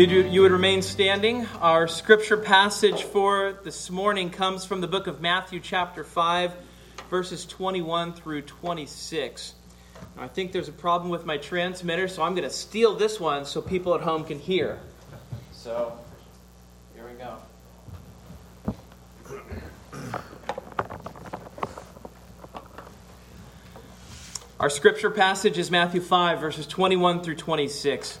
If you would remain standing, our scripture passage for this morning comes from the book of Matthew, chapter 5, verses 21 through 26. I think there's a problem with my transmitter, so I'm going to steal this one so people at home can hear. So, here we go. Our scripture passage is Matthew 5, verses 21 through 26.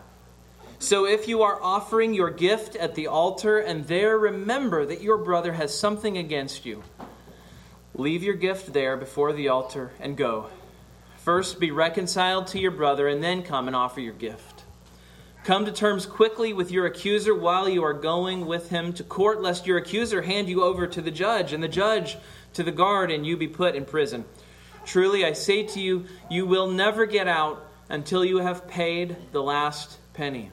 So if you are offering your gift at the altar and there remember that your brother has something against you, leave your gift there before the altar and go. First be reconciled to your brother and then come and offer your gift. Come to terms quickly with your accuser while you are going with him to court, lest your accuser hand you over to the judge, and the judge to the guard, and you be put in prison. Truly, I say to you, you will never get out until you have paid the last penny.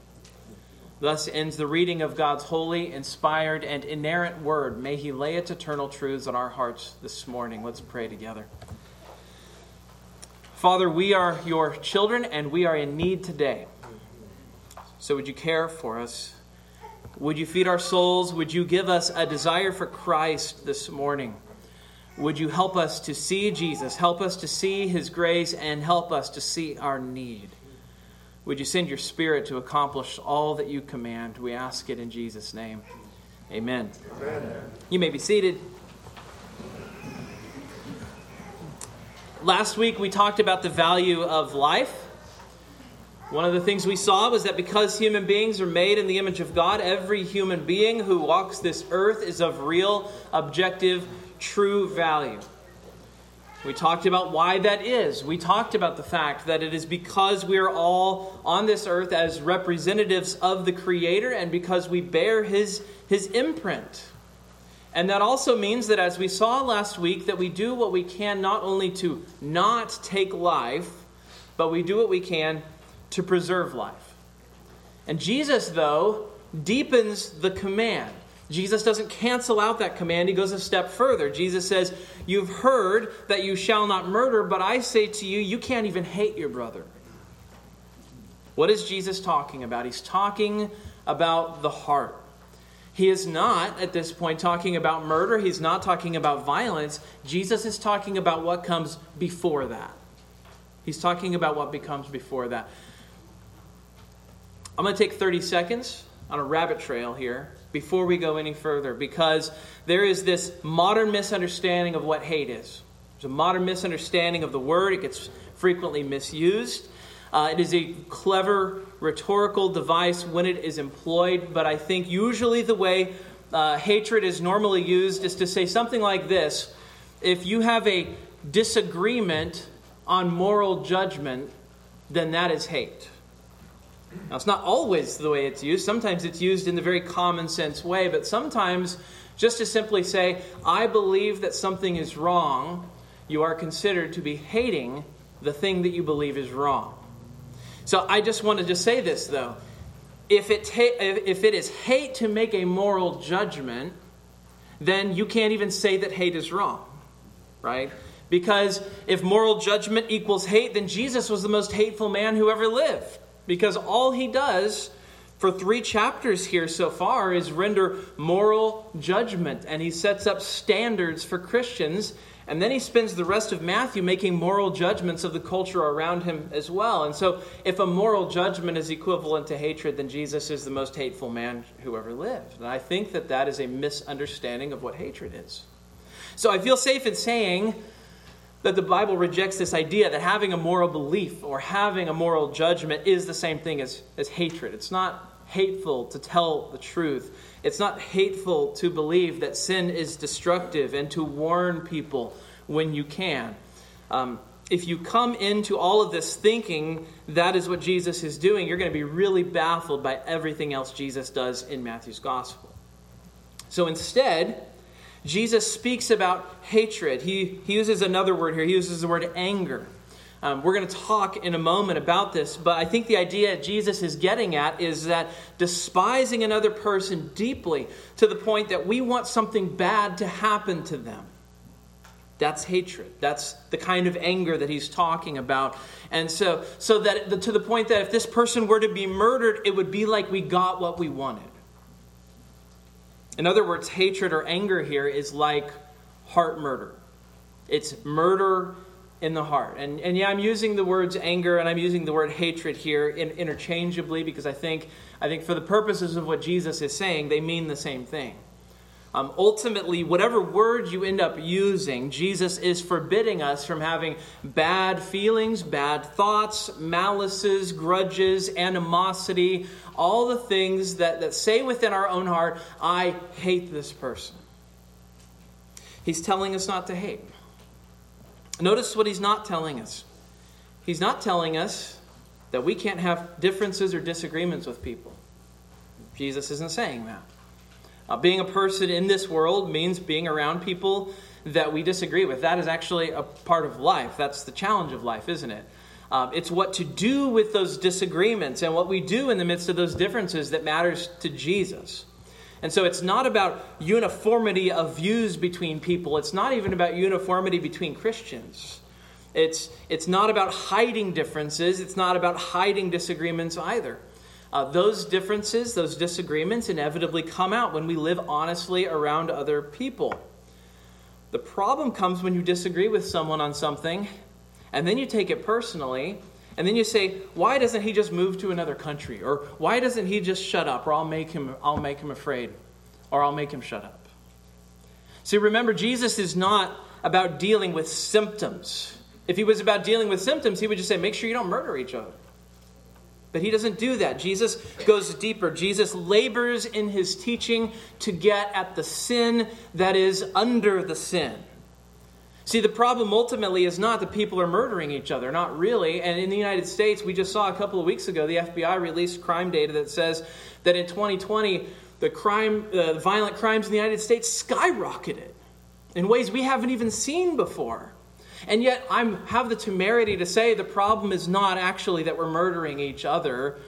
Thus ends the reading of God's holy, inspired, and inerrant word. May He lay its eternal truths on our hearts this morning. Let's pray together. Father, we are your children and we are in need today. So would you care for us? Would you feed our souls? Would you give us a desire for Christ this morning? Would you help us to see Jesus, help us to see his grace, and help us to see our need? Would you send your Spirit to accomplish all that you command? We ask it in Jesus' name. Amen. Amen. You may be seated. Last week we talked about the value of life. One of the things we saw was that because human beings are made in the image of God, every human being who walks this earth is of real, objective, true value. We talked about why that is. We talked about the fact that it is because we are all on this earth as representatives of the Creator and because we bear His, his imprint. And that also means that, as we saw last week, that we do what we can not only to not take life, but we do what we can to preserve life. And Jesus, though, deepens the command. Jesus doesn't cancel out that command, he goes a step further. Jesus says, You've heard that you shall not murder, but I say to you, you can't even hate your brother. What is Jesus talking about? He's talking about the heart. He is not, at this point, talking about murder. He's not talking about violence. Jesus is talking about what comes before that. He's talking about what becomes before that. I'm going to take 30 seconds on a rabbit trail here before we go any further because there is this modern misunderstanding of what hate is. There's a modern misunderstanding of the word, it gets frequently misused. Uh, it is a clever rhetorical device when it is employed, but I think usually the way uh, hatred is normally used is to say something like this If you have a disagreement on moral judgment, then that is hate. Now, it's not always the way it's used. Sometimes it's used in the very common sense way, but sometimes just to simply say, I believe that something is wrong, you are considered to be hating the thing that you believe is wrong. So I just wanted to say this, though. If it, ta- if it is hate to make a moral judgment, then you can't even say that hate is wrong, right? Because if moral judgment equals hate, then Jesus was the most hateful man who ever lived because all he does for three chapters here so far is render moral judgment and he sets up standards for Christians. And then he spends the rest of Matthew making moral judgments of the culture around him as well. And so, if a moral judgment is equivalent to hatred, then Jesus is the most hateful man who ever lived. And I think that that is a misunderstanding of what hatred is. So, I feel safe in saying that the Bible rejects this idea that having a moral belief or having a moral judgment is the same thing as, as hatred. It's not hateful to tell the truth. It's not hateful to believe that sin is destructive and to warn people when you can. Um, if you come into all of this thinking that is what Jesus is doing, you're going to be really baffled by everything else Jesus does in Matthew's gospel. So instead, Jesus speaks about hatred. He, he uses another word here, he uses the word anger. Um, we're going to talk in a moment about this, but I think the idea Jesus is getting at is that despising another person deeply to the point that we want something bad to happen to them. That's hatred. That's the kind of anger that he's talking about. And so, so that to the point that if this person were to be murdered, it would be like we got what we wanted. In other words, hatred or anger here is like heart murder. It's murder in the heart. And, and yeah, I'm using the words anger and I'm using the word hatred here in, interchangeably because I think, I think for the purposes of what Jesus is saying, they mean the same thing. Um, ultimately, whatever word you end up using, Jesus is forbidding us from having bad feelings, bad thoughts, malices, grudges, animosity, all the things that, that say within our own heart, I hate this person. He's telling us not to hate. Notice what he's not telling us. He's not telling us that we can't have differences or disagreements with people. Jesus isn't saying that. Uh, being a person in this world means being around people that we disagree with. That is actually a part of life. That's the challenge of life, isn't it? Um, it's what to do with those disagreements and what we do in the midst of those differences that matters to Jesus. And so it's not about uniformity of views between people. It's not even about uniformity between Christians. It's, it's not about hiding differences. It's not about hiding disagreements either. Uh, those differences, those disagreements, inevitably come out when we live honestly around other people. The problem comes when you disagree with someone on something and then you take it personally and then you say, why doesn't he just move to another country? Or why doesn't he just shut up? Or I'll make him, I'll make him afraid. Or I'll make him shut up. See, remember, Jesus is not about dealing with symptoms. If he was about dealing with symptoms, he would just say, make sure you don't murder each other. But he doesn't do that. Jesus goes deeper. Jesus labors in his teaching to get at the sin that is under the sin. See, the problem ultimately is not that people are murdering each other, not really. And in the United States, we just saw a couple of weeks ago, the FBI released crime data that says that in 2020, the crime, uh, violent crimes in the United States skyrocketed in ways we haven't even seen before. And yet, I have the temerity to say the problem is not actually that we're murdering each other.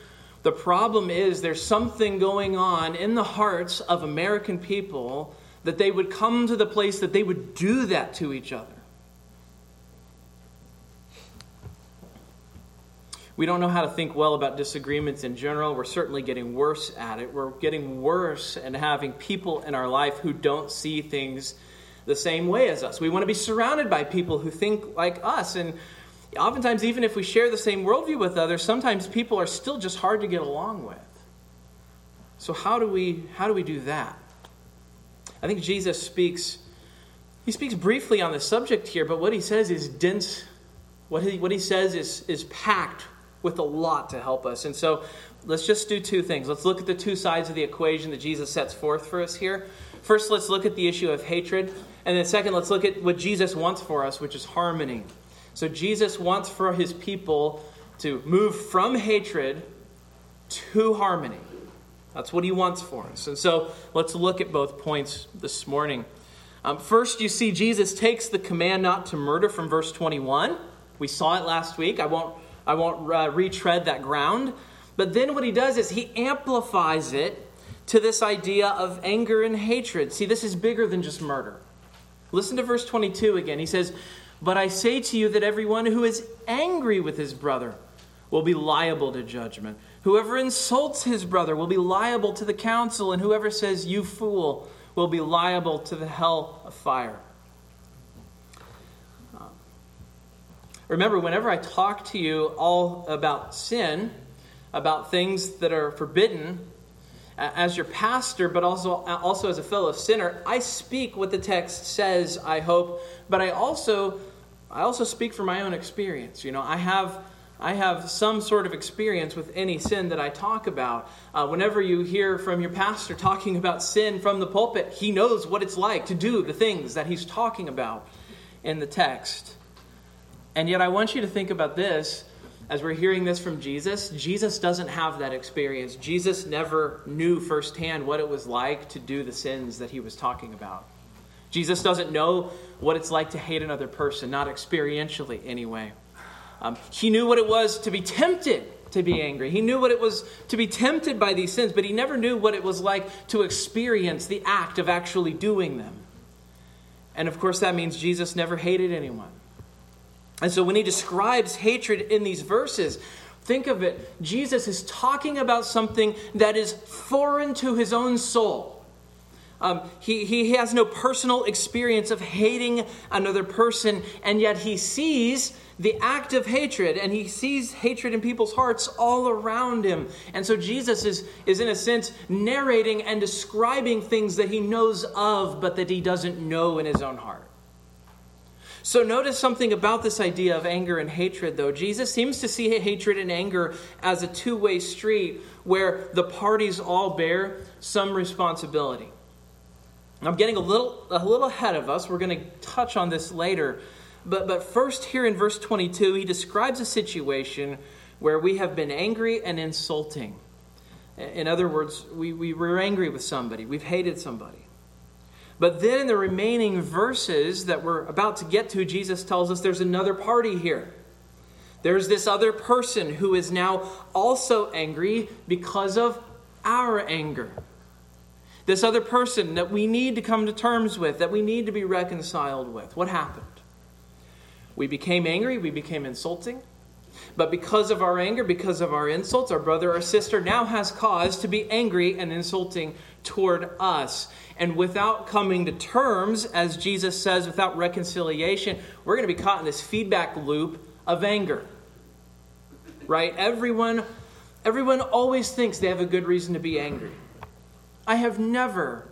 The problem is there's something going on in the hearts of American people that they would come to the place that they would do that to each other. We don't know how to think well about disagreements in general. We're certainly getting worse at it. We're getting worse at having people in our life who don't see things the same way as us. We want to be surrounded by people who think like us. And oftentimes, even if we share the same worldview with others, sometimes people are still just hard to get along with. So, how do we, how do, we do that? I think Jesus speaks. He speaks briefly on the subject here, but what he says is dense. What he, what he says is, is packed with a lot to help us. And so let's just do two things. Let's look at the two sides of the equation that Jesus sets forth for us here. First, let's look at the issue of hatred. And then, second, let's look at what Jesus wants for us, which is harmony. So, Jesus wants for his people to move from hatred to harmony. That's what he wants for us. And so, let's look at both points this morning. Um, first, you see Jesus takes the command not to murder from verse 21. We saw it last week. I won't, I won't uh, retread that ground. But then what he does is he amplifies it to this idea of anger and hatred. See, this is bigger than just murder. Listen to verse 22 again. He says, But I say to you that everyone who is angry with his brother will be liable to judgment. Whoever insults his brother will be liable to the council, and whoever says, You fool, will be liable to the hell of fire. Uh, remember, whenever I talk to you all about sin, about things that are forbidden, as your pastor, but also, also as a fellow sinner, I speak what the text says, I hope, but I also, I also speak from my own experience. You know, I have, I have some sort of experience with any sin that I talk about. Uh, whenever you hear from your pastor talking about sin from the pulpit, he knows what it's like to do the things that he's talking about in the text. And yet, I want you to think about this as we're hearing this from Jesus, Jesus doesn't have that experience. Jesus never knew firsthand what it was like to do the sins that he was talking about. Jesus doesn't know what it's like to hate another person, not experientially anyway. Um, he knew what it was to be tempted to be angry. He knew what it was to be tempted by these sins, but he never knew what it was like to experience the act of actually doing them. And of course, that means Jesus never hated anyone. And so when he describes hatred in these verses, think of it Jesus is talking about something that is foreign to his own soul. Um, he, he has no personal experience of hating another person, and yet he sees the act of hatred, and he sees hatred in people's hearts all around him. And so Jesus is, is, in a sense, narrating and describing things that he knows of, but that he doesn't know in his own heart. So, notice something about this idea of anger and hatred, though. Jesus seems to see hatred and anger as a two way street where the parties all bear some responsibility. I'm getting a little, a little ahead of us. We're going to touch on this later. But, but first, here in verse 22, he describes a situation where we have been angry and insulting. In other words, we, we were angry with somebody, we've hated somebody. But then in the remaining verses that we're about to get to, Jesus tells us there's another party here. There's this other person who is now also angry because of our anger. This other person that we need to come to terms with, that we need to be reconciled with. What happened? We became angry, we became insulting. But because of our anger, because of our insults, our brother or sister now has cause to be angry and insulting toward us. And without coming to terms, as Jesus says, without reconciliation, we're going to be caught in this feedback loop of anger. Right? Everyone everyone always thinks they have a good reason to be angry. I have never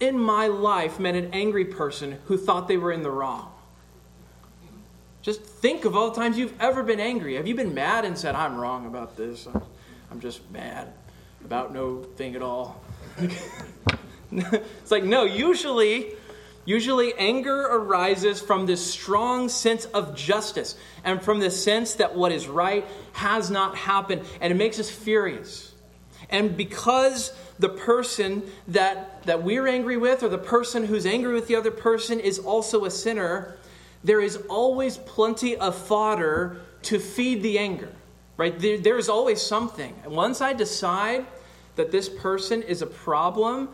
in my life met an angry person who thought they were in the wrong. Just think of all the times you've ever been angry. Have you been mad and said, I'm wrong about this? I'm just mad about no thing at all. it's like, no, usually, usually anger arises from this strong sense of justice and from the sense that what is right has not happened, and it makes us furious. And because the person that, that we're angry with, or the person who's angry with the other person, is also a sinner, there is always plenty of fodder to feed the anger, right? There, there is always something. And once I decide that this person is a problem,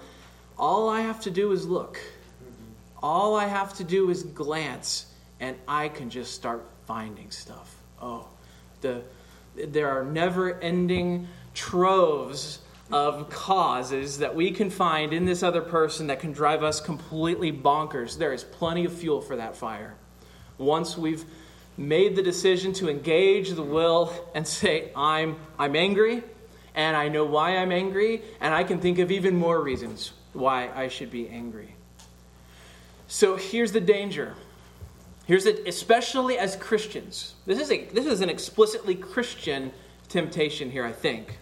all I have to do is look. All I have to do is glance, and I can just start finding stuff. Oh, the, there are never ending troves of causes that we can find in this other person that can drive us completely bonkers. There is plenty of fuel for that fire once we've made the decision to engage the will and say, I'm, I'm angry, and I know why I'm angry, and I can think of even more reasons why I should be angry. So here's the danger. Here's it, especially as Christians. This is, a, this is an explicitly Christian temptation here, I think.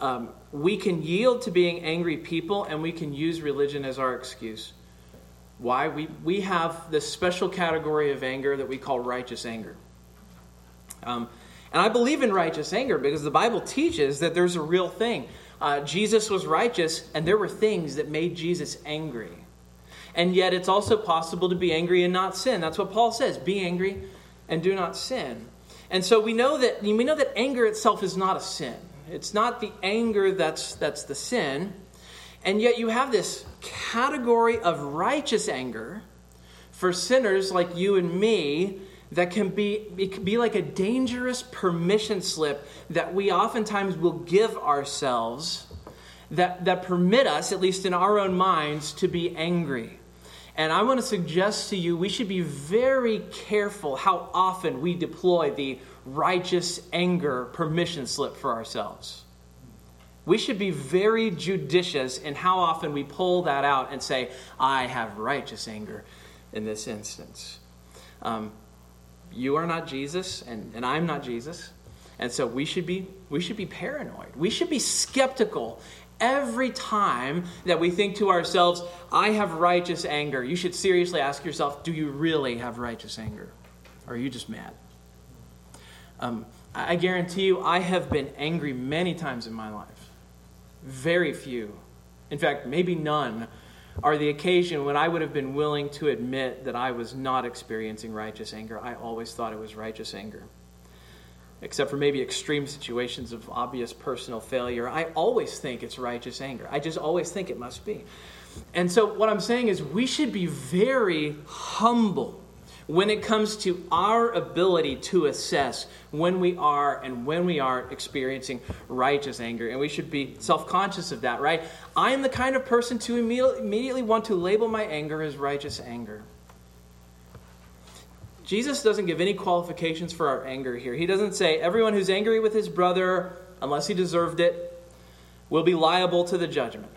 Um, we can yield to being angry people, and we can use religion as our excuse. Why? We, we have this special category of anger that we call righteous anger. Um, and I believe in righteous anger because the Bible teaches that there's a real thing. Uh, Jesus was righteous, and there were things that made Jesus angry. And yet, it's also possible to be angry and not sin. That's what Paul says be angry and do not sin. And so we know that, we know that anger itself is not a sin. It's not the anger that's, that's the sin. And yet, you have this category of righteous anger for sinners like you and me that can be, it can be like a dangerous permission slip that we oftentimes will give ourselves that, that permit us, at least in our own minds, to be angry. And I want to suggest to you we should be very careful how often we deploy the righteous anger permission slip for ourselves we should be very judicious in how often we pull that out and say, I have righteous anger in this instance. Um, you are not Jesus, and, and I'm not Jesus. And so we should be we should be paranoid. We should be skeptical every time that we think to ourselves, I have righteous anger. You should seriously ask yourself, do you really have righteous anger? Or are you just mad? Um, I guarantee you, I have been angry many times in my life very few, in fact, maybe none, are the occasion when I would have been willing to admit that I was not experiencing righteous anger. I always thought it was righteous anger. Except for maybe extreme situations of obvious personal failure, I always think it's righteous anger. I just always think it must be. And so, what I'm saying is, we should be very humble when it comes to our ability to assess when we are and when we aren't experiencing righteous anger. And we should be self conscious of that, right? I am the kind of person to immediately want to label my anger as righteous anger. Jesus doesn't give any qualifications for our anger here. He doesn't say everyone who's angry with his brother, unless he deserved it, will be liable to the judgment.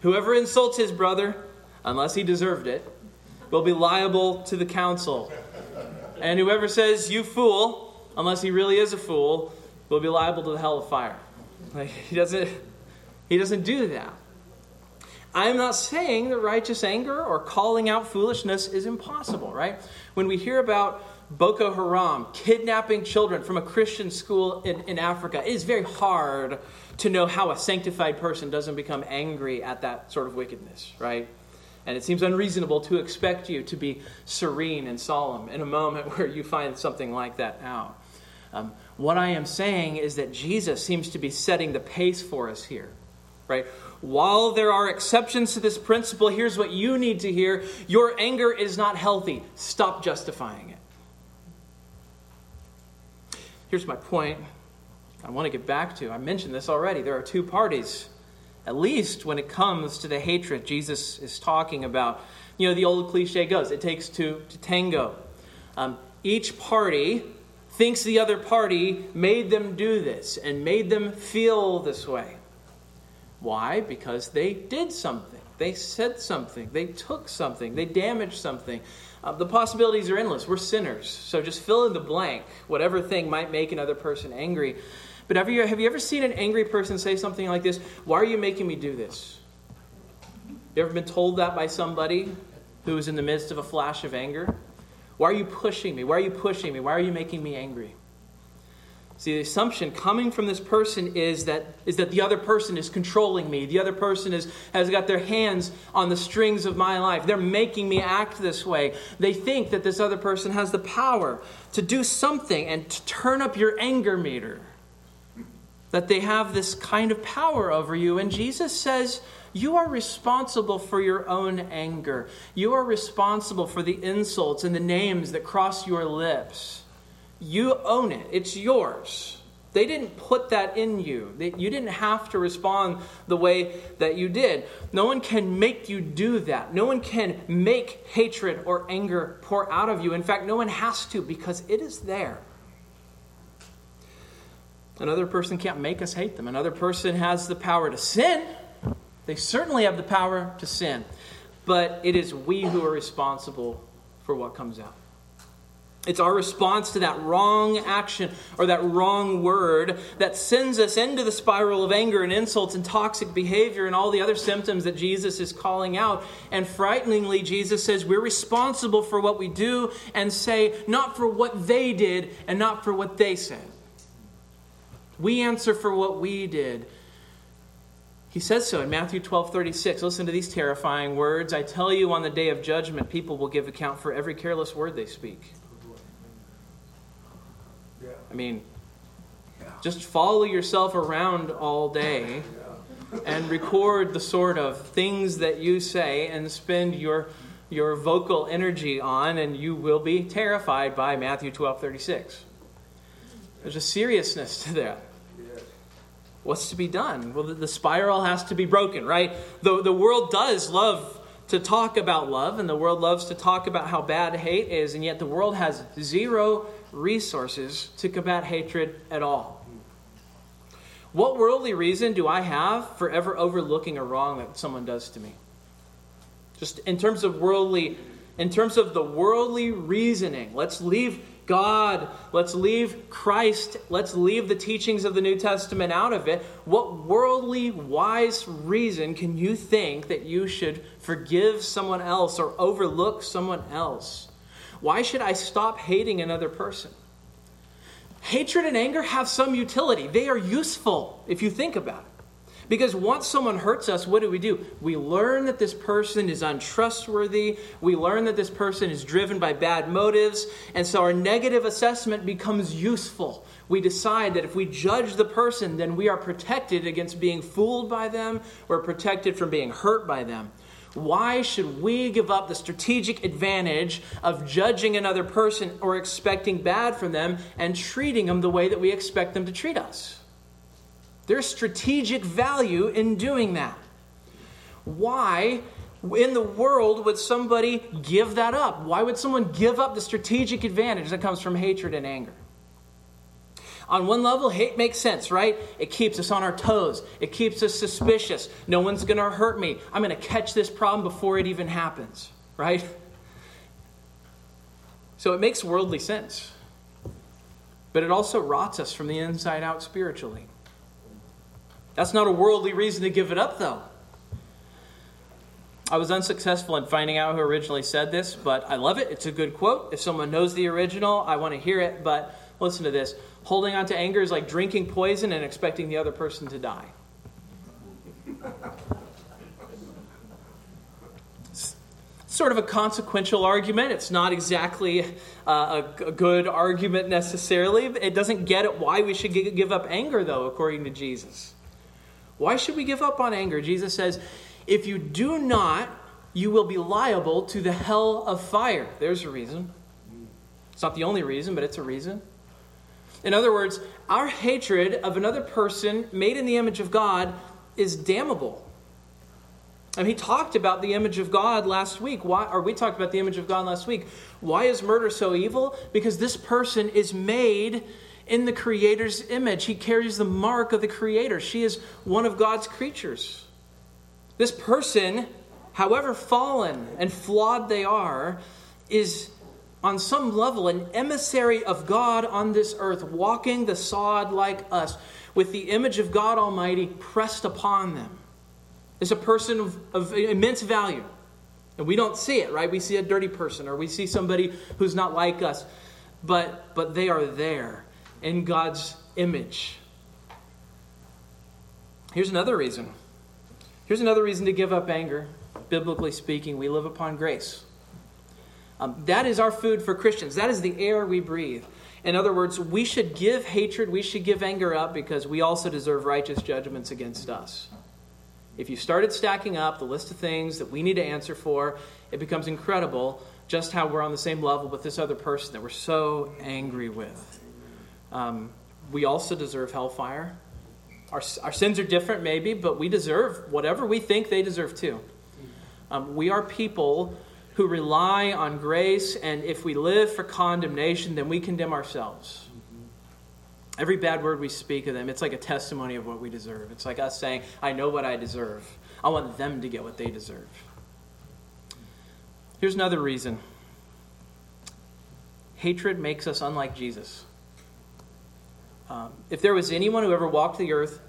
Whoever insults his brother, unless he deserved it, will be liable to the council. And whoever says, you fool, unless he really is a fool, will be liable to the hell of fire. Like, he doesn't, he doesn't do that. I'm not saying that righteous anger or calling out foolishness is impossible, right? When we hear about Boko Haram kidnapping children from a Christian school in, in Africa, it is very hard to know how a sanctified person doesn't become angry at that sort of wickedness, right? And it seems unreasonable to expect you to be serene and solemn in a moment where you find something like that out. Um, what I am saying is that Jesus seems to be setting the pace for us here, right? While there are exceptions to this principle, here's what you need to hear your anger is not healthy. Stop justifying it. Here's my point I want to get back to. I mentioned this already. There are two parties at least when it comes to the hatred Jesus is talking about. You know, the old cliche goes it takes two to tango. Um, each party thinks the other party made them do this and made them feel this way. Why? Because they did something. They said something. They took something. They damaged something. Uh, the possibilities are endless. We're sinners. So just fill in the blank. Whatever thing might make another person angry. But have you, have you ever seen an angry person say something like this? Why are you making me do this? You ever been told that by somebody who is in the midst of a flash of anger? Why are you pushing me? Why are you pushing me? Why are you making me angry? See, the assumption coming from this person is that, is that the other person is controlling me. The other person is, has got their hands on the strings of my life. They're making me act this way. They think that this other person has the power to do something and to turn up your anger meter that they have this kind of power over you. And Jesus says, You are responsible for your own anger. You are responsible for the insults and the names that cross your lips. You own it, it's yours. They didn't put that in you. You didn't have to respond the way that you did. No one can make you do that. No one can make hatred or anger pour out of you. In fact, no one has to because it is there. Another person can't make us hate them. Another person has the power to sin. They certainly have the power to sin. But it is we who are responsible for what comes out. It's our response to that wrong action or that wrong word that sends us into the spiral of anger and insults and toxic behavior and all the other symptoms that Jesus is calling out. And frighteningly, Jesus says we're responsible for what we do and say, not for what they did and not for what they said. We answer for what we did. He says so in Matthew 12 36. Listen to these terrifying words. I tell you, on the day of judgment, people will give account for every careless word they speak. I mean, just follow yourself around all day and record the sort of things that you say and spend your, your vocal energy on, and you will be terrified by Matthew 12 36. There's a seriousness to that. What's to be done? Well, the, the spiral has to be broken, right? The, the world does love to talk about love, and the world loves to talk about how bad hate is, and yet the world has zero resources to combat hatred at all. What worldly reason do I have for ever overlooking a wrong that someone does to me? Just in terms of worldly, in terms of the worldly reasoning, let's leave God. Let's leave Christ. Let's leave the teachings of the New Testament out of it. What worldly, wise reason can you think that you should forgive someone else or overlook someone else? Why should I stop hating another person? Hatred and anger have some utility, they are useful if you think about it. Because once someone hurts us, what do we do? We learn that this person is untrustworthy. We learn that this person is driven by bad motives. And so our negative assessment becomes useful. We decide that if we judge the person, then we are protected against being fooled by them. We're protected from being hurt by them. Why should we give up the strategic advantage of judging another person or expecting bad from them and treating them the way that we expect them to treat us? There's strategic value in doing that. Why in the world would somebody give that up? Why would someone give up the strategic advantage that comes from hatred and anger? On one level, hate makes sense, right? It keeps us on our toes. It keeps us suspicious. No one's going to hurt me. I'm going to catch this problem before it even happens, right? So it makes worldly sense. But it also rots us from the inside out spiritually. That's not a worldly reason to give it up, though. I was unsuccessful in finding out who originally said this, but I love it. It's a good quote. If someone knows the original, I want to hear it. But listen to this holding on to anger is like drinking poison and expecting the other person to die. It's sort of a consequential argument. It's not exactly uh, a, a, good argument necessarily. It doesn't get at why we should give up anger, though, according to Jesus. Why should we give up on anger? Jesus says, if you do not, you will be liable to the hell of fire. There's a reason. It's not the only reason, but it's a reason. In other words, our hatred of another person made in the image of God is damnable. And he talked about the image of God last week. Why, or we talked about the image of God last week. Why is murder so evil? Because this person is made in the Creator's image. He carries the mark of the Creator. She is one of God's creatures. This person, however fallen and flawed they are, is on some level an emissary of God on this earth, walking the sod like us, with the image of God Almighty pressed upon them. Is a person of, of immense value. And we don't see it, right? We see a dirty person or we see somebody who's not like us. But, but they are there in God's image. Here's another reason. Here's another reason to give up anger. Biblically speaking, we live upon grace. Um, that is our food for Christians. That is the air we breathe. In other words, we should give hatred, we should give anger up because we also deserve righteous judgments against us. If you started stacking up the list of things that we need to answer for, it becomes incredible just how we're on the same level with this other person that we're so angry with. Um, we also deserve hellfire. Our, our sins are different, maybe, but we deserve whatever we think they deserve too. Um, we are people who rely on grace, and if we live for condemnation, then we condemn ourselves. Every bad word we speak of them, it's like a testimony of what we deserve. It's like us saying, I know what I deserve. I want them to get what they deserve. Here's another reason hatred makes us unlike Jesus. Um, if there was anyone who ever walked the earth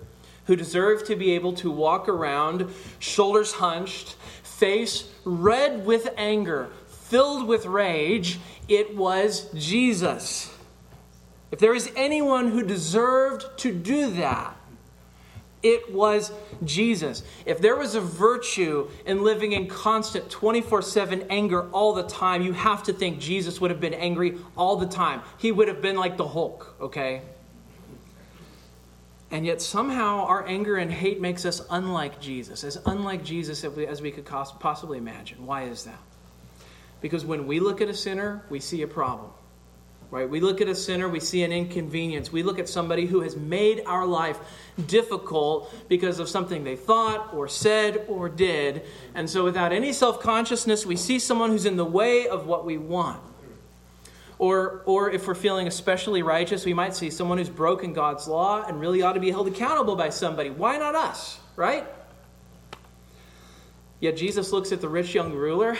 who deserved to be able to walk around, shoulders hunched, face red with anger, filled with rage, it was Jesus. If there is anyone who deserved to do that, it was Jesus. If there was a virtue in living in constant 24 7 anger all the time, you have to think Jesus would have been angry all the time. He would have been like the Hulk, okay? And yet somehow our anger and hate makes us unlike Jesus, as unlike Jesus as we, as we could possibly imagine. Why is that? Because when we look at a sinner, we see a problem. Right? We look at a sinner, we see an inconvenience. We look at somebody who has made our life difficult because of something they thought or said or did. And so without any self-consciousness, we see someone who's in the way of what we want. Or, or if we're feeling especially righteous, we might see someone who's broken God's law and really ought to be held accountable by somebody. Why not us, right? Yet Jesus looks at the rich young ruler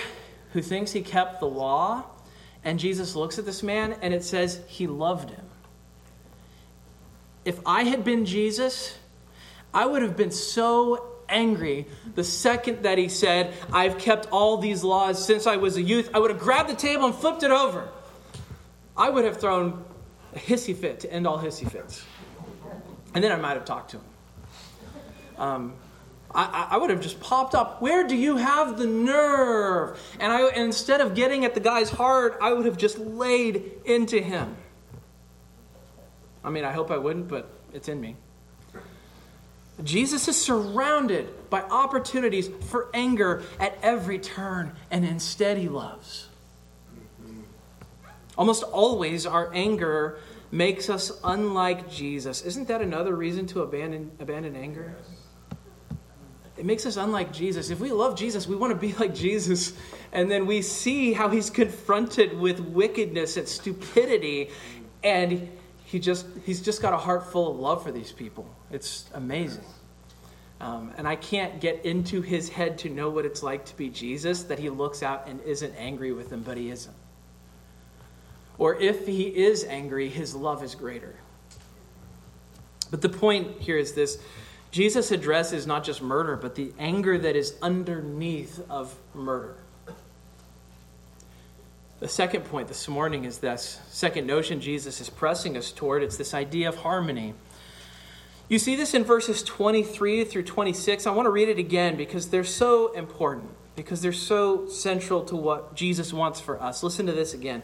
who thinks he kept the law, and Jesus looks at this man and it says he loved him. If I had been Jesus, I would have been so angry the second that he said, I've kept all these laws since I was a youth. I would have grabbed the table and flipped it over. I would have thrown a hissy fit to end all hissy fits. And then I might have talked to him. Um, I, I, would have just popped up. Where do you have the nerve? And I, instead of getting at the guy's heart, I would have just laid into him. I mean, I hope I wouldn't, but it's in me. Jesus is surrounded by opportunities for anger at every turn, and instead he loves. Almost always, our anger makes us unlike Jesus. Isn't that another reason to abandon, abandon anger? It makes us unlike Jesus. If we love Jesus, we want to be like Jesus. And then we see how he's confronted with wickedness and stupidity, and he just, he's just got a heart full of love for these people. It's amazing. Um, and I can't get into his head to know what it's like to be Jesus, that he looks out and isn't angry with them, but he isn't. Or if he is angry, his love is greater. But the point here is this Jesus addresses not just murder, but the anger that is underneath of murder. The second point this morning is this second notion Jesus is pressing us toward it's this idea of harmony. You see this in verses 23 through 26. I want to read it again because they're so important, because they're so central to what Jesus wants for us. Listen to this again.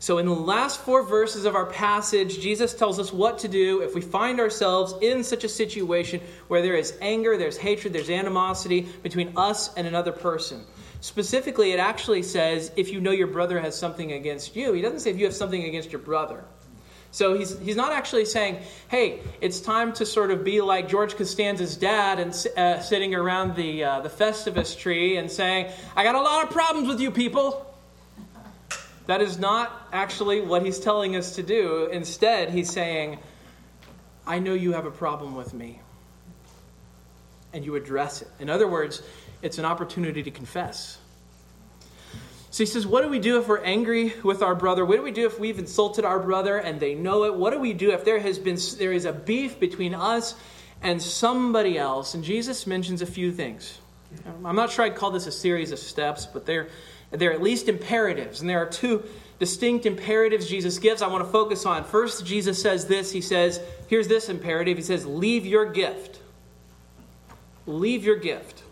So, in the last four verses of our passage, Jesus tells us what to do if we find ourselves in such a situation where there is anger, there's hatred, there's animosity between us and another person. Specifically, it actually says if you know your brother has something against you. He doesn't say if you have something against your brother. So he's, he's not actually saying, hey, it's time to sort of be like George Costanza's dad and uh, sitting around the, uh, the Festivus tree and saying, I got a lot of problems with you people. That is not actually what he's telling us to do. Instead, he's saying, I know you have a problem with me. And you address it. In other words, it's an opportunity to confess. So he says, What do we do if we're angry with our brother? What do we do if we've insulted our brother and they know it? What do we do if there has been there is a beef between us and somebody else? And Jesus mentions a few things. I'm not sure I'd call this a series of steps, but they're they're at least imperatives. And there are two distinct imperatives Jesus gives I want to focus on. First, Jesus says this He says, Here's this imperative. He says, Leave your gift. Leave your gift.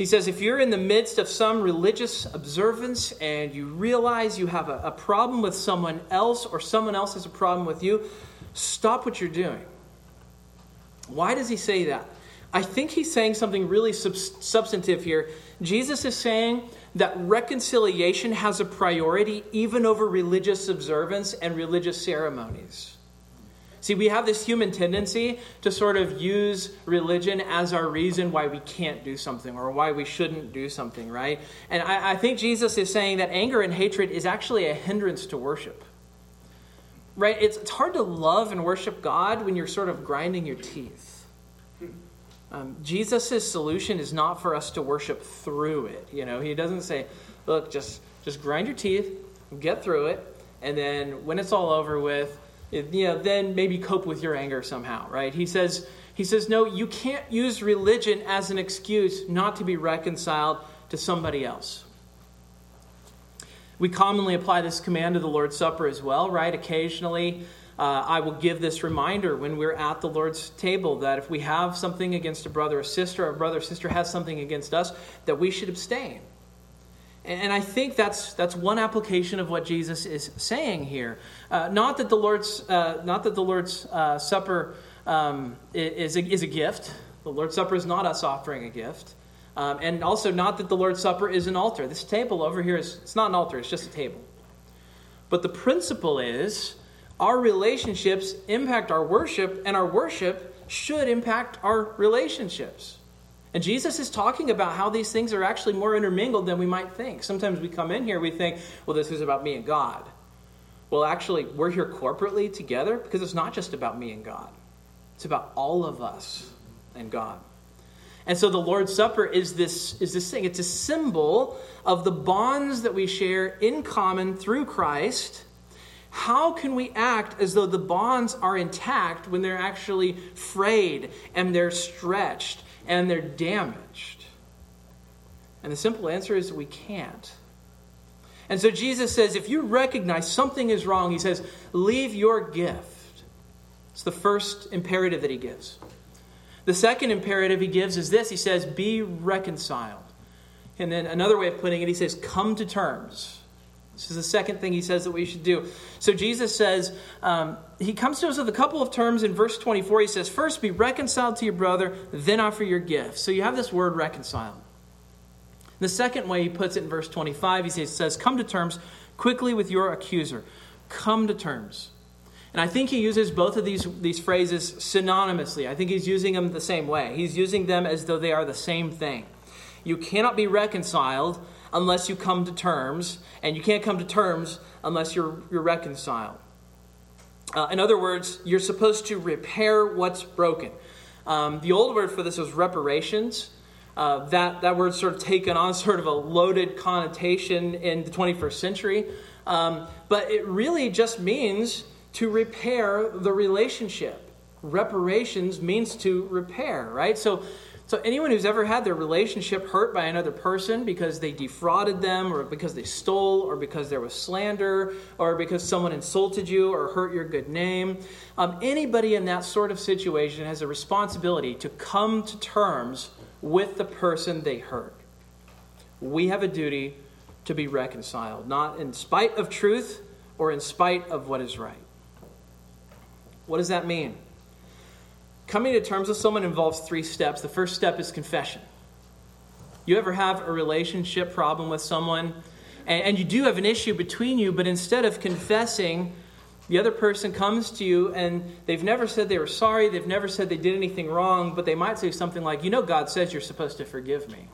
He says, if you're in the midst of some religious observance and you realize you have a, a, problem with someone else or someone else has a problem with you, stop what you're doing. Why does he say that? I think he's saying something really sub- substantive here. Jesus is saying that reconciliation has a priority even over religious observance and religious ceremonies. See, we have this human tendency to sort of use religion as our reason why we can't do something or why we shouldn't do something, right? And I, I, think Jesus is saying that anger and hatred is actually a hindrance to worship. Right? It's, it's hard to love and worship God when you're sort of grinding your teeth. Um, Jesus' solution is not for us to worship through it. You know, he doesn't say, look, just, just grind your teeth, get through it, and then when it's all over with, it, you know, then maybe cope with your anger somehow, right? He says, he says, no, you can't use religion as an excuse not to be reconciled to somebody else. We commonly apply this command to the Lord's Supper as well, right? Occasionally, uh, I will give this reminder when we're at the Lord's table that if we have something against a brother or sister, or a brother or sister has something against us, that we should abstain. And I think that's, that's one application of what Jesus is saying here. Uh, not that the Lord's, uh, not that the Lord's uh, Supper um, is, a, is a gift. The Lord's Supper is not us offering a gift. Um, and also not that the Lord's Supper is an altar. This table over here is it's not an altar, it's just a table. But the principle is our relationships impact our worship, and our worship should impact our relationships. And Jesus is talking about how these things are actually more intermingled than we might think. Sometimes we come in here, we think, well, this is about me and God. Well, actually, we're here corporately together because it's not just about me and God, it's about all of us and God. And so the Lord's Supper is this, is this thing. It's a symbol of the bonds that we share in common through Christ. How can we act as though the bonds are intact when they're actually frayed and they're stretched and they're damaged? And the simple answer is we can't. And so Jesus says if you recognize something is wrong, he says, leave your gift. It's the first imperative that he gives. The second imperative he gives is this he says, be reconciled. And then another way of putting it, he says, come to terms. This is the second thing he says that we should do. So Jesus says, um, he comes to us with a couple of terms in verse 24. He says, First, be reconciled to your brother, then offer your gift. So you have this word reconciled. The second way he puts it in verse 25, he says, Come to terms quickly with your accuser. Come to terms. And I think he uses both of these, these phrases synonymously. I think he's using them the same way. He's using them as though they are the same thing. You cannot be reconciled unless you come to terms, and you can't come to terms unless you're, you're reconciled. Uh, in other words, you're supposed to repair what's broken. Um, the old word for this was reparations. Uh, that, that word's sort of taken on sort of a loaded connotation in the 21st century. Um, but it really just means to repair the relationship. Reparations means to repair, right? So, so anyone who's ever had their relationship hurt by another person because they defrauded them, or because they stole, or because there was slander, or because someone insulted you or hurt your good name, um, anybody in that sort of situation has a responsibility to come to terms with the person they hurt. We have a duty to be reconciled, not in spite of truth or in spite of what is right. What does that mean? Coming to terms with someone involves three steps. The first step is confession. You ever have a relationship problem with someone, and, and you do have an issue between you, but instead of confessing, the other person comes to you and they've never said they were sorry, they've never said they did anything wrong, but they might say something like, You know, God says you're supposed to forgive me.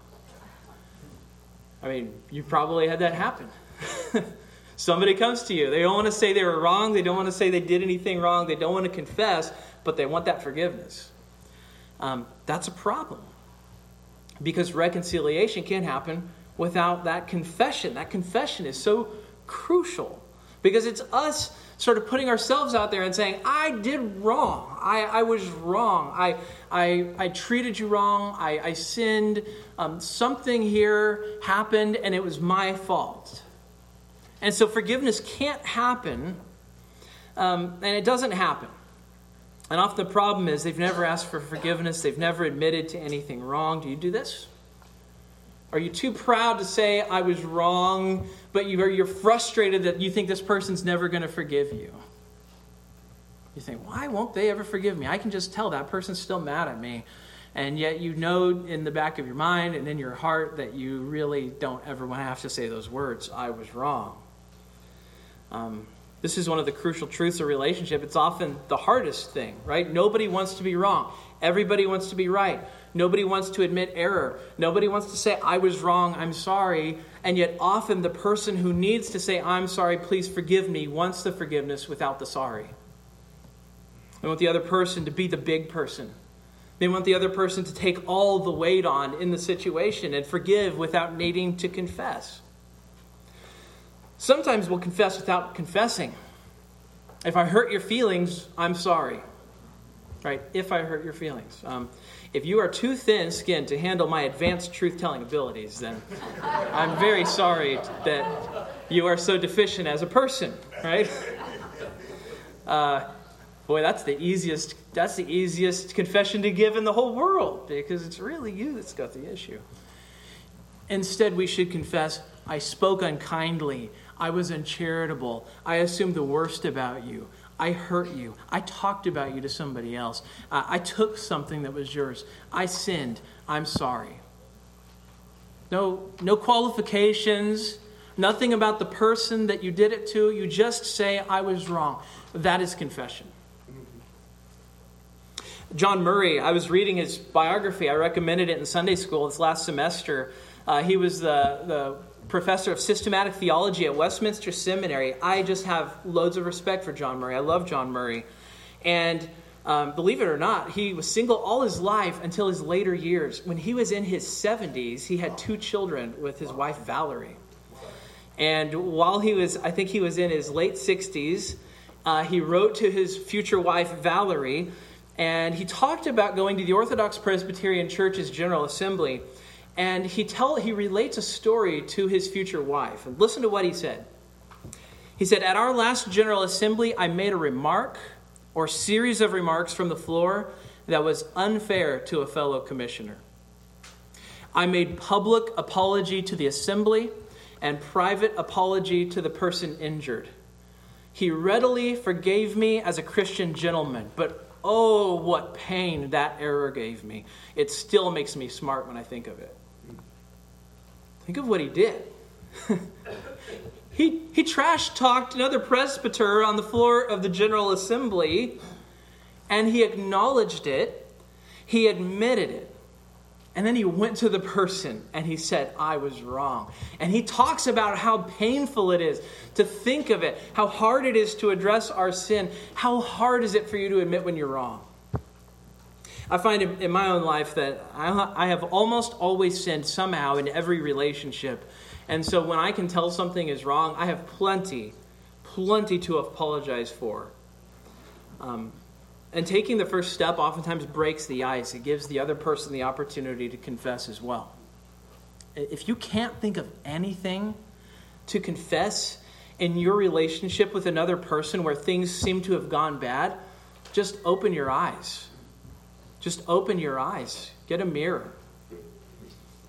I mean, you probably had that happen. Somebody comes to you. They don't want to say they were wrong. They don't want to say they did anything wrong. They don't want to confess, but they want that forgiveness. Um, that's a problem. Because reconciliation can't happen without that confession. That confession is so crucial because it's us sort of putting ourselves out there and saying, I did wrong. I, I was wrong. I, I, I treated you wrong. I, I sinned. Um, something here happened and it was my fault. And so forgiveness can't happen, um, and it doesn't happen. And often the problem is they've never asked for forgiveness, they've never admitted to anything wrong. Do you do this? Are you too proud to say, I was wrong, but you are, you're frustrated that you think this person's never going to forgive you? You think, why won't they ever forgive me? I can just tell that person's still mad at me. And yet you know in the back of your mind and in your heart that you really don't ever want to have to say those words, I was wrong. Um, this is one of the crucial truths of relationship. It's often the hardest thing, right? Nobody wants to be wrong. Everybody wants to be right. Nobody wants to admit error. Nobody wants to say, I was wrong, I'm sorry. And yet, often the person who needs to say, I'm sorry, please forgive me, wants the forgiveness without the sorry. They want the other person to be the big person. They want the other person to take all the weight on in the situation and forgive without needing to confess. Sometimes we'll confess without confessing. If I hurt your feelings, I'm sorry. Right? If I hurt your feelings. Um, if you are too thin skinned to handle my advanced truth telling abilities, then I'm very sorry that you are so deficient as a person, right? Uh, boy, that's the easiest. That's the easiest confession to give in the whole world because it's really you that's got the issue. Instead, we should confess, "I spoke unkindly. I was uncharitable. I assumed the worst about you. I hurt you. I talked about you to somebody else. Uh, I took something that was yours. I sinned. I'm sorry. No, no qualifications, nothing about the person that you did it to. You just say, I was wrong. That is confession. John Murray, I was reading his biography. I recommended it in Sunday school this last semester. Uh, he was the, the professor of systematic theology at Westminster Seminary. I just have loads of respect for John Murray. I love John Murray. And Um, believe it or not, he was single all his life until his later years. When he was in his 70s, he had two children with his wife Valerie. And while he was, I think he was in his late 60s, uh, he wrote to his future wife Valerie, and he talked about going to the Orthodox Presbyterian Church's General Assembly. And he, tell, he relates a story to his future wife. And listen to what he said. He said, At our last General Assembly, I made a remark or series of remarks from the floor that was unfair to a fellow commissioner. I made public apology to the assembly and private apology to the person injured. He readily forgave me as a Christian gentleman, but oh, what pain that error gave me. It still makes me smart when I think of it. Think of what he did. He, he trash talked another presbyter on the floor of the General Assembly, and he acknowledged it, he admitted it. And then he went to the person and he said, I was wrong. And he talks about how painful it is to think of it, how hard it is to address our sin. How hard is it for you to admit when you're wrong? I find in, my own life that I have almost always sinned somehow in every relationship and so when I can tell something is wrong, I have plenty, plenty to apologize for. Um, and taking the first step oftentimes breaks the ice, it gives the other person the opportunity to confess as well. If you can't think of anything to confess in your relationship with another person where things seem to have gone bad, just open your eyes. Just open your eyes. Get a mirror.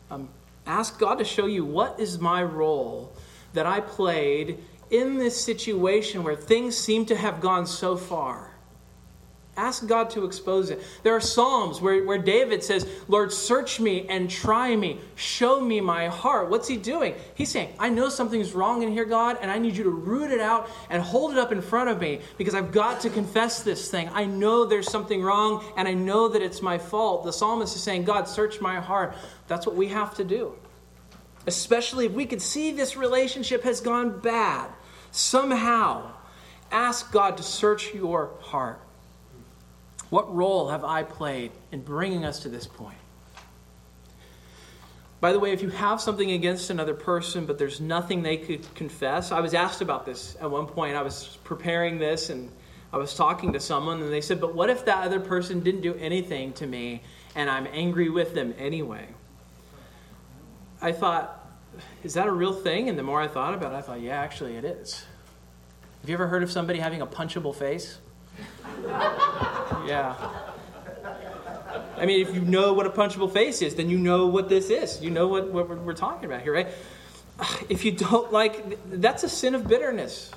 Um, Ask God to show you what is my role that I played in this situation where things seem to have gone so far. Ask God to expose it. There are Psalms where, where David says, Lord, search me and try me. Show me my heart. What's he doing? He's saying, I know something's wrong in here, God, and I need you to root it out and hold it up in front of me because I've got to confess this thing. I know there's something wrong and I know that it's my fault. The psalmist is saying, God, search my heart. That's what we have to do. Especially if we could see this relationship has gone bad. Somehow, ask God to search your heart. What role have I played in bringing us to this point? By the way, if you have something against another person, but there's nothing they could confess, I was asked about this at one point. I was preparing this and I was talking to someone, and they said, But what if that other person didn't do anything to me and I'm angry with them anyway? I thought, Is that a real thing? And the more I thought about it, I thought, Yeah, actually, it is. Have you ever heard of somebody having a punchable face? yeah. I mean, if you know what a punchable face is, then you know what this is. You know what, what we're talking about here, right? If you don't like, that's a sin of bitterness.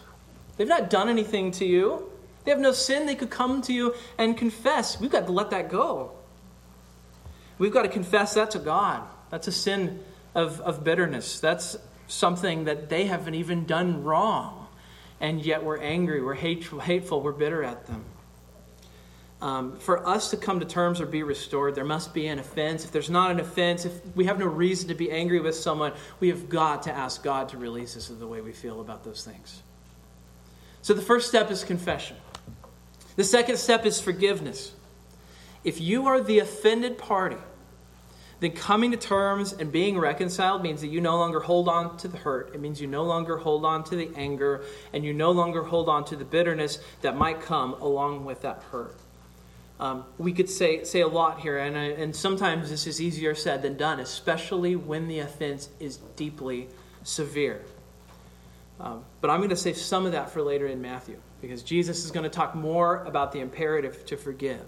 They've not done anything to you. They have no sin. They could come to you and confess. We've got to let that go. We've got to confess that to God. That's a sin of, of bitterness. That's something that they haven't even done wrong. And yet we're angry, we're hateful, hateful we're bitter at them. Um, for us to come to terms or be restored, there must be an offense. If there's not an offense, if we have no reason to be angry with someone, we have got to ask God to release us of the way we feel about those things. So the first step is confession. The second step is forgiveness. If you are the offended party, then coming to terms and being reconciled means that you no longer hold on to the hurt. It means you no longer hold on to the anger, and you no longer hold on to the bitterness that might come along with that hurt. Um, we could say, say a lot here, and, and sometimes this is easier said than done, especially when the offense is deeply severe. Um, but I'm going to save some of that for later in Matthew, because Jesus is going to talk more about the imperative to forgive.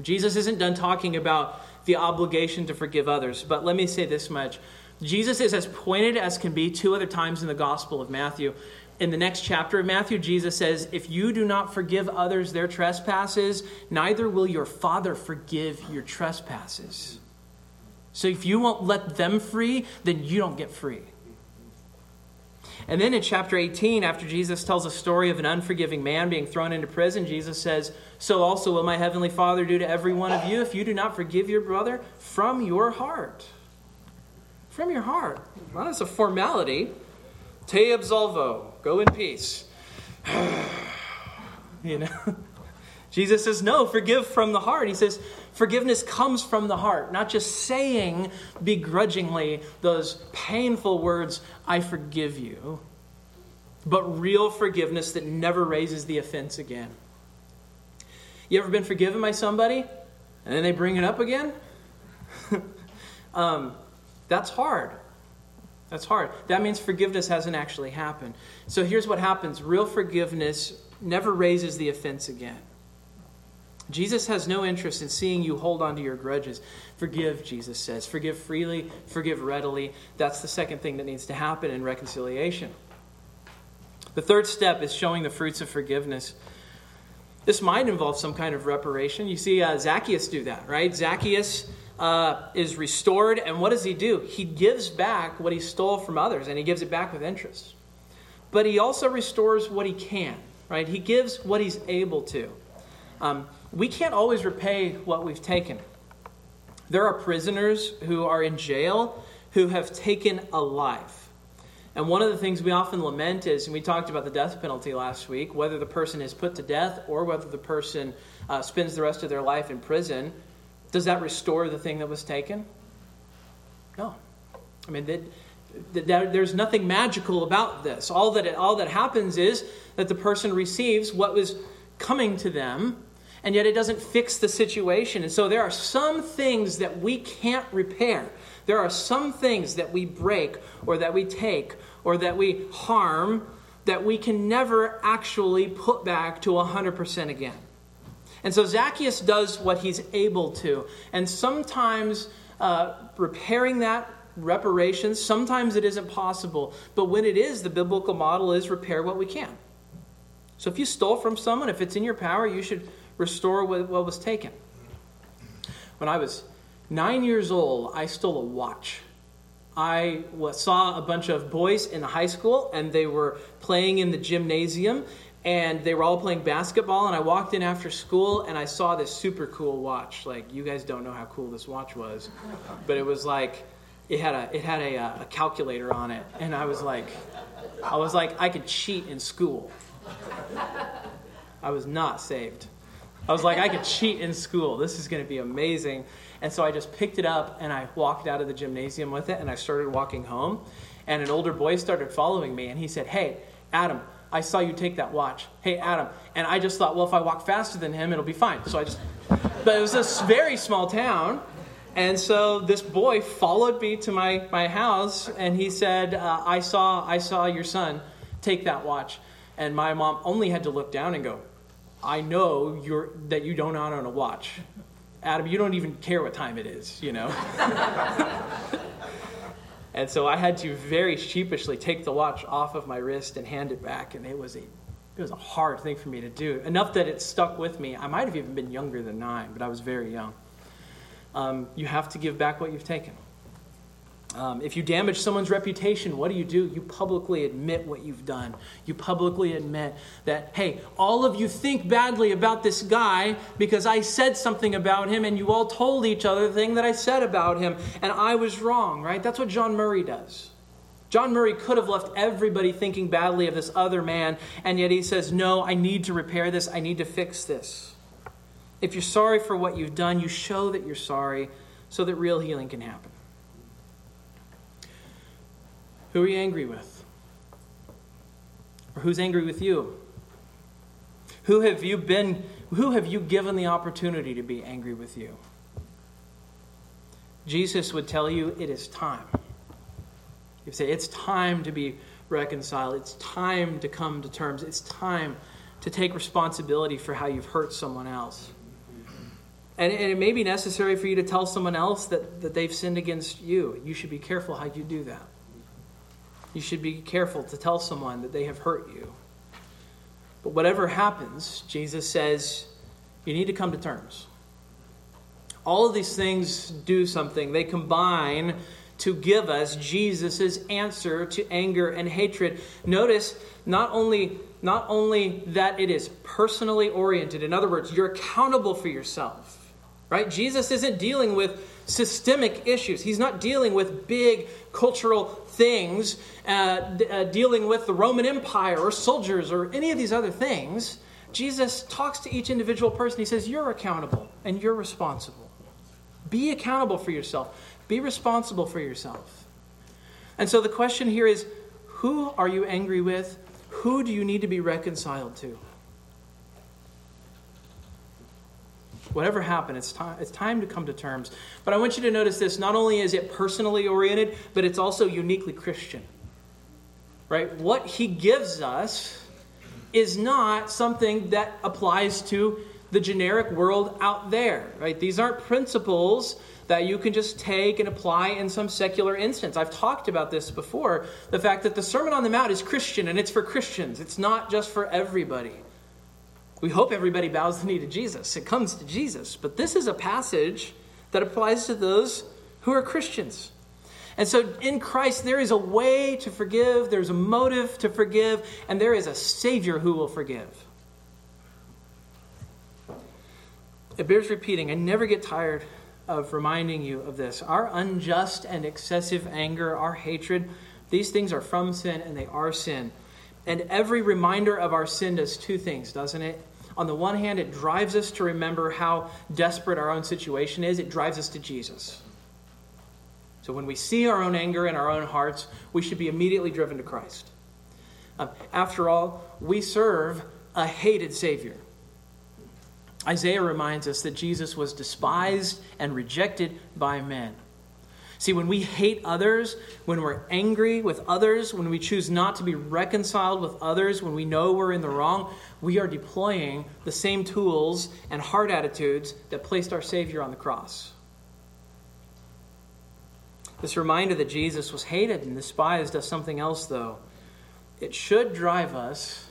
Jesus isn't done talking about the obligation to forgive others, but let me say this much. Jesus is as pointed as can be two other times in the Gospel of Matthew in the next chapter of Matthew, Jesus says, If you do not forgive others their trespasses, neither will your Father forgive your trespasses. So if you won't let them free, then you don't get free. And then in chapter 18, after Jesus tells a story of an unforgiving man being thrown into prison, Jesus says, So also will my heavenly Father do to every one of you if you do not forgive your brother from your heart. From your heart. Well, that's a formality. Te absolvo. Go in peace. you know? Jesus says, no, forgive from the heart. He says, forgiveness comes from the heart, not just saying begrudgingly those painful words, I forgive you, but real forgiveness that never raises the offense again. You ever been forgiven by somebody and then they bring it up again? um, that's hard. That's hard. That means forgiveness hasn't actually happened. So here's what happens real forgiveness never raises the offense again. Jesus has no interest in seeing you hold on to your grudges. Forgive, Jesus says. Forgive freely, forgive readily. That's the second thing that needs to happen in reconciliation. The third step is showing the fruits of forgiveness. This might involve some kind of reparation. You see uh, Zacchaeus do that, right? Zacchaeus uh, is restored, and what does he do? He gives back what he stole from others, and he gives it back with interest. But he also restores what he can, right? He gives what he's able to. Um, we can't always repay what we've taken. There are prisoners who are in jail who have taken a life. And one of the things we often lament is, and we talked about the death penalty last week, whether the person is put to death or whether the person uh, spends the rest of their life in prison, does that restore the thing that was taken? No. I mean, that, there's nothing magical about this. All that, all that happens is that the person receives what was coming to them and yet it doesn't fix the situation. And so there are some things that we can't repair. There are some things that we break or that we take or that we harm that we can never actually put back to 100% again. And so Zacchaeus does what he's able to. And sometimes uh, repairing that reparations, sometimes it isn't possible. But when it is, the biblical model is repair what we can. So if you stole from someone, if it's in your power, you should restore what, what was taken. When I was nine years old, I stole a watch. I saw a bunch of boys in high school, and they were playing in the gymnasium, and they were all playing basketball. And I walked in after school, and I saw this super cool watch. Like you guys don't know how cool this watch was, but it was like it had a it had a, uh, a calculator on it, and I was like, I was like I could cheat in school. I was not saved. I was like, I could cheat in school. This is going to be amazing. And so I just picked it up and I walked out of the gymnasium with it and I started walking home. And an older boy started following me and he said, Hey, Adam, I saw you take that watch. Hey, Adam. And I just thought, well, if I walk faster than him, it'll be fine. So I just, but it was a very small town. And so this boy followed me to my, my house and he said, uh, I, saw, I saw your son take that watch. And my mom only had to look down and go, I know you're, that you don't own a watch. Adam, you don't even care what time it is, you know? and so I had to very sheepishly take the watch off of my wrist and hand it back, and it was a it was a hard thing for me to do. Enough that it stuck with me. I might have even been younger than nine, but I was very young. Um, you have to give back what you've taken. Um, if you damage someone's reputation, what do you do? You publicly admit what you've done. You publicly admit that, hey, all of you think badly about this guy because I said something about him and you all told each other the thing that I said about him and I was wrong, right? That's what John Murray does. John Murray could have left everybody thinking badly of this other man, and yet he says, No, I need to repair this. I need to fix this. If you're sorry for what you've done, you show that you're sorry so that real healing can happen. Who are you angry with? Or who's angry with you? Who have you been who have you given the opportunity to be angry with you? Jesus would tell you it is time. He'd say it's time to be reconciled. It's time to come to terms. It's time to take responsibility for how you've hurt someone else. And, and it may be necessary for you to tell someone else that, that they've sinned against you. You should be careful how you do that you should be careful to tell someone that they have hurt you. But whatever happens, Jesus says, you need to come to terms. All of these things do something. They combine to give us Jesus' answer to anger and hatred. Notice not only, not only that it is personally oriented, in other words, you're accountable for yourself. Right? Jesus isn't dealing with systemic issues. He's not dealing with big cultural things, uh, uh, dealing with the Roman Empire or soldiers or any of these other things. Jesus talks to each individual person. He says, You're accountable and you're responsible. Be accountable for yourself, be responsible for yourself. And so the question here is who are you angry with? Who do you need to be reconciled to? Whatever happened, it's time, it's time to come to terms. But I want you to notice this not only is it personally oriented, but it's also uniquely Christian. Right? What he gives us is not something that applies to the generic world out there, right? These aren't principles that you can just take and apply in some secular instance. I've talked about this before the fact that the Sermon on the Mount is Christian and it's for Christians, it's not just for everybody. We hope everybody bows the knee to Jesus. It comes to Jesus. But this is a passage that applies to those who are Christians. And so in Christ, there is a way to forgive, there's a motive to forgive, and there is a Savior who will forgive. It bears repeating. I never get tired of reminding you of this. Our unjust and excessive anger, our hatred, these things are from sin and they are sin. And every reminder of our sin does two things, doesn't it? On the one hand, it drives us to remember how desperate our own situation is, it drives us to Jesus. So when we see our own anger in our own hearts, we should be immediately driven to Christ. Um, after all, we serve a hated Savior. Isaiah reminds us that Jesus was despised and rejected by men. See, when we hate others, when we're angry with others, when we choose not to be reconciled with others, when we know we're in the wrong, we are deploying the same tools and heart attitudes that placed our Savior on the cross. This reminder that Jesus was hated and despised does something else, though. It should drive us,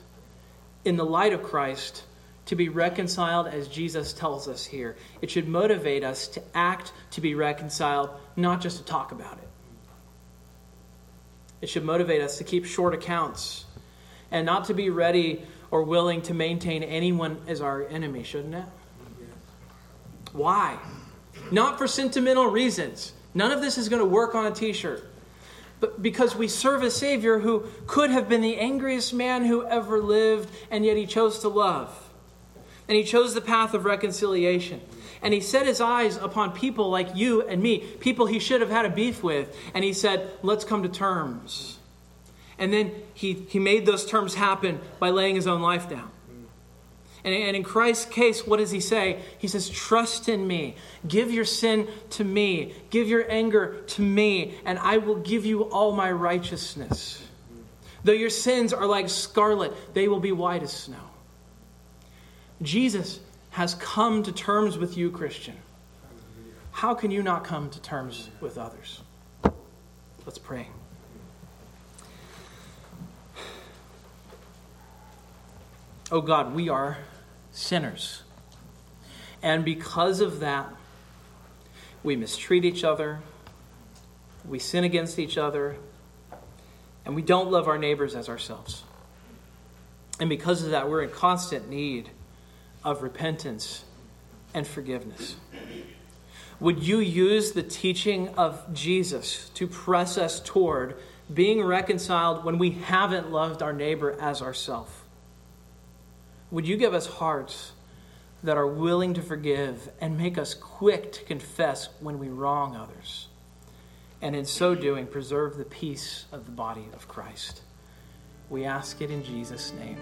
in the light of Christ, to be reconciled as Jesus tells us here. It should motivate us to act to be reconciled, not just to talk about it. It should motivate us to keep short accounts and not to be ready or willing to maintain anyone as our enemy, shouldn't it? Why? Not for sentimental reasons. None of this is going to work on a t shirt. But because we serve a Savior who could have been the angriest man who ever lived, and yet he chose to love. And he chose the path of reconciliation. And he set his eyes upon people like you and me, people he should have had a beef with. And he said, Let's come to terms. And then he, he made those terms happen by laying his own life down. And, and in Christ's case, what does he say? He says, Trust in me. Give your sin to me. Give your anger to me, and I will give you all my righteousness. Though your sins are like scarlet, they will be white as snow. Jesus has come to terms with you, Christian. How can you not come to terms with others? Let's pray. Oh God, we are sinners. And because of that, we mistreat each other, we sin against each other, and we don't love our neighbors as ourselves. And because of that, we're in constant need of repentance and forgiveness. Would you use the teaching of Jesus to press us toward being reconciled when we haven't loved our neighbor as ourselves? Would you give us hearts that are willing to forgive and make us quick to confess when we wrong others? And in so doing, preserve the peace of the body of Christ. We ask it in Jesus' name.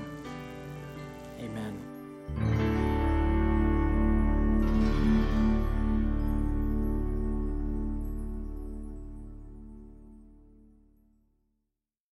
Amen.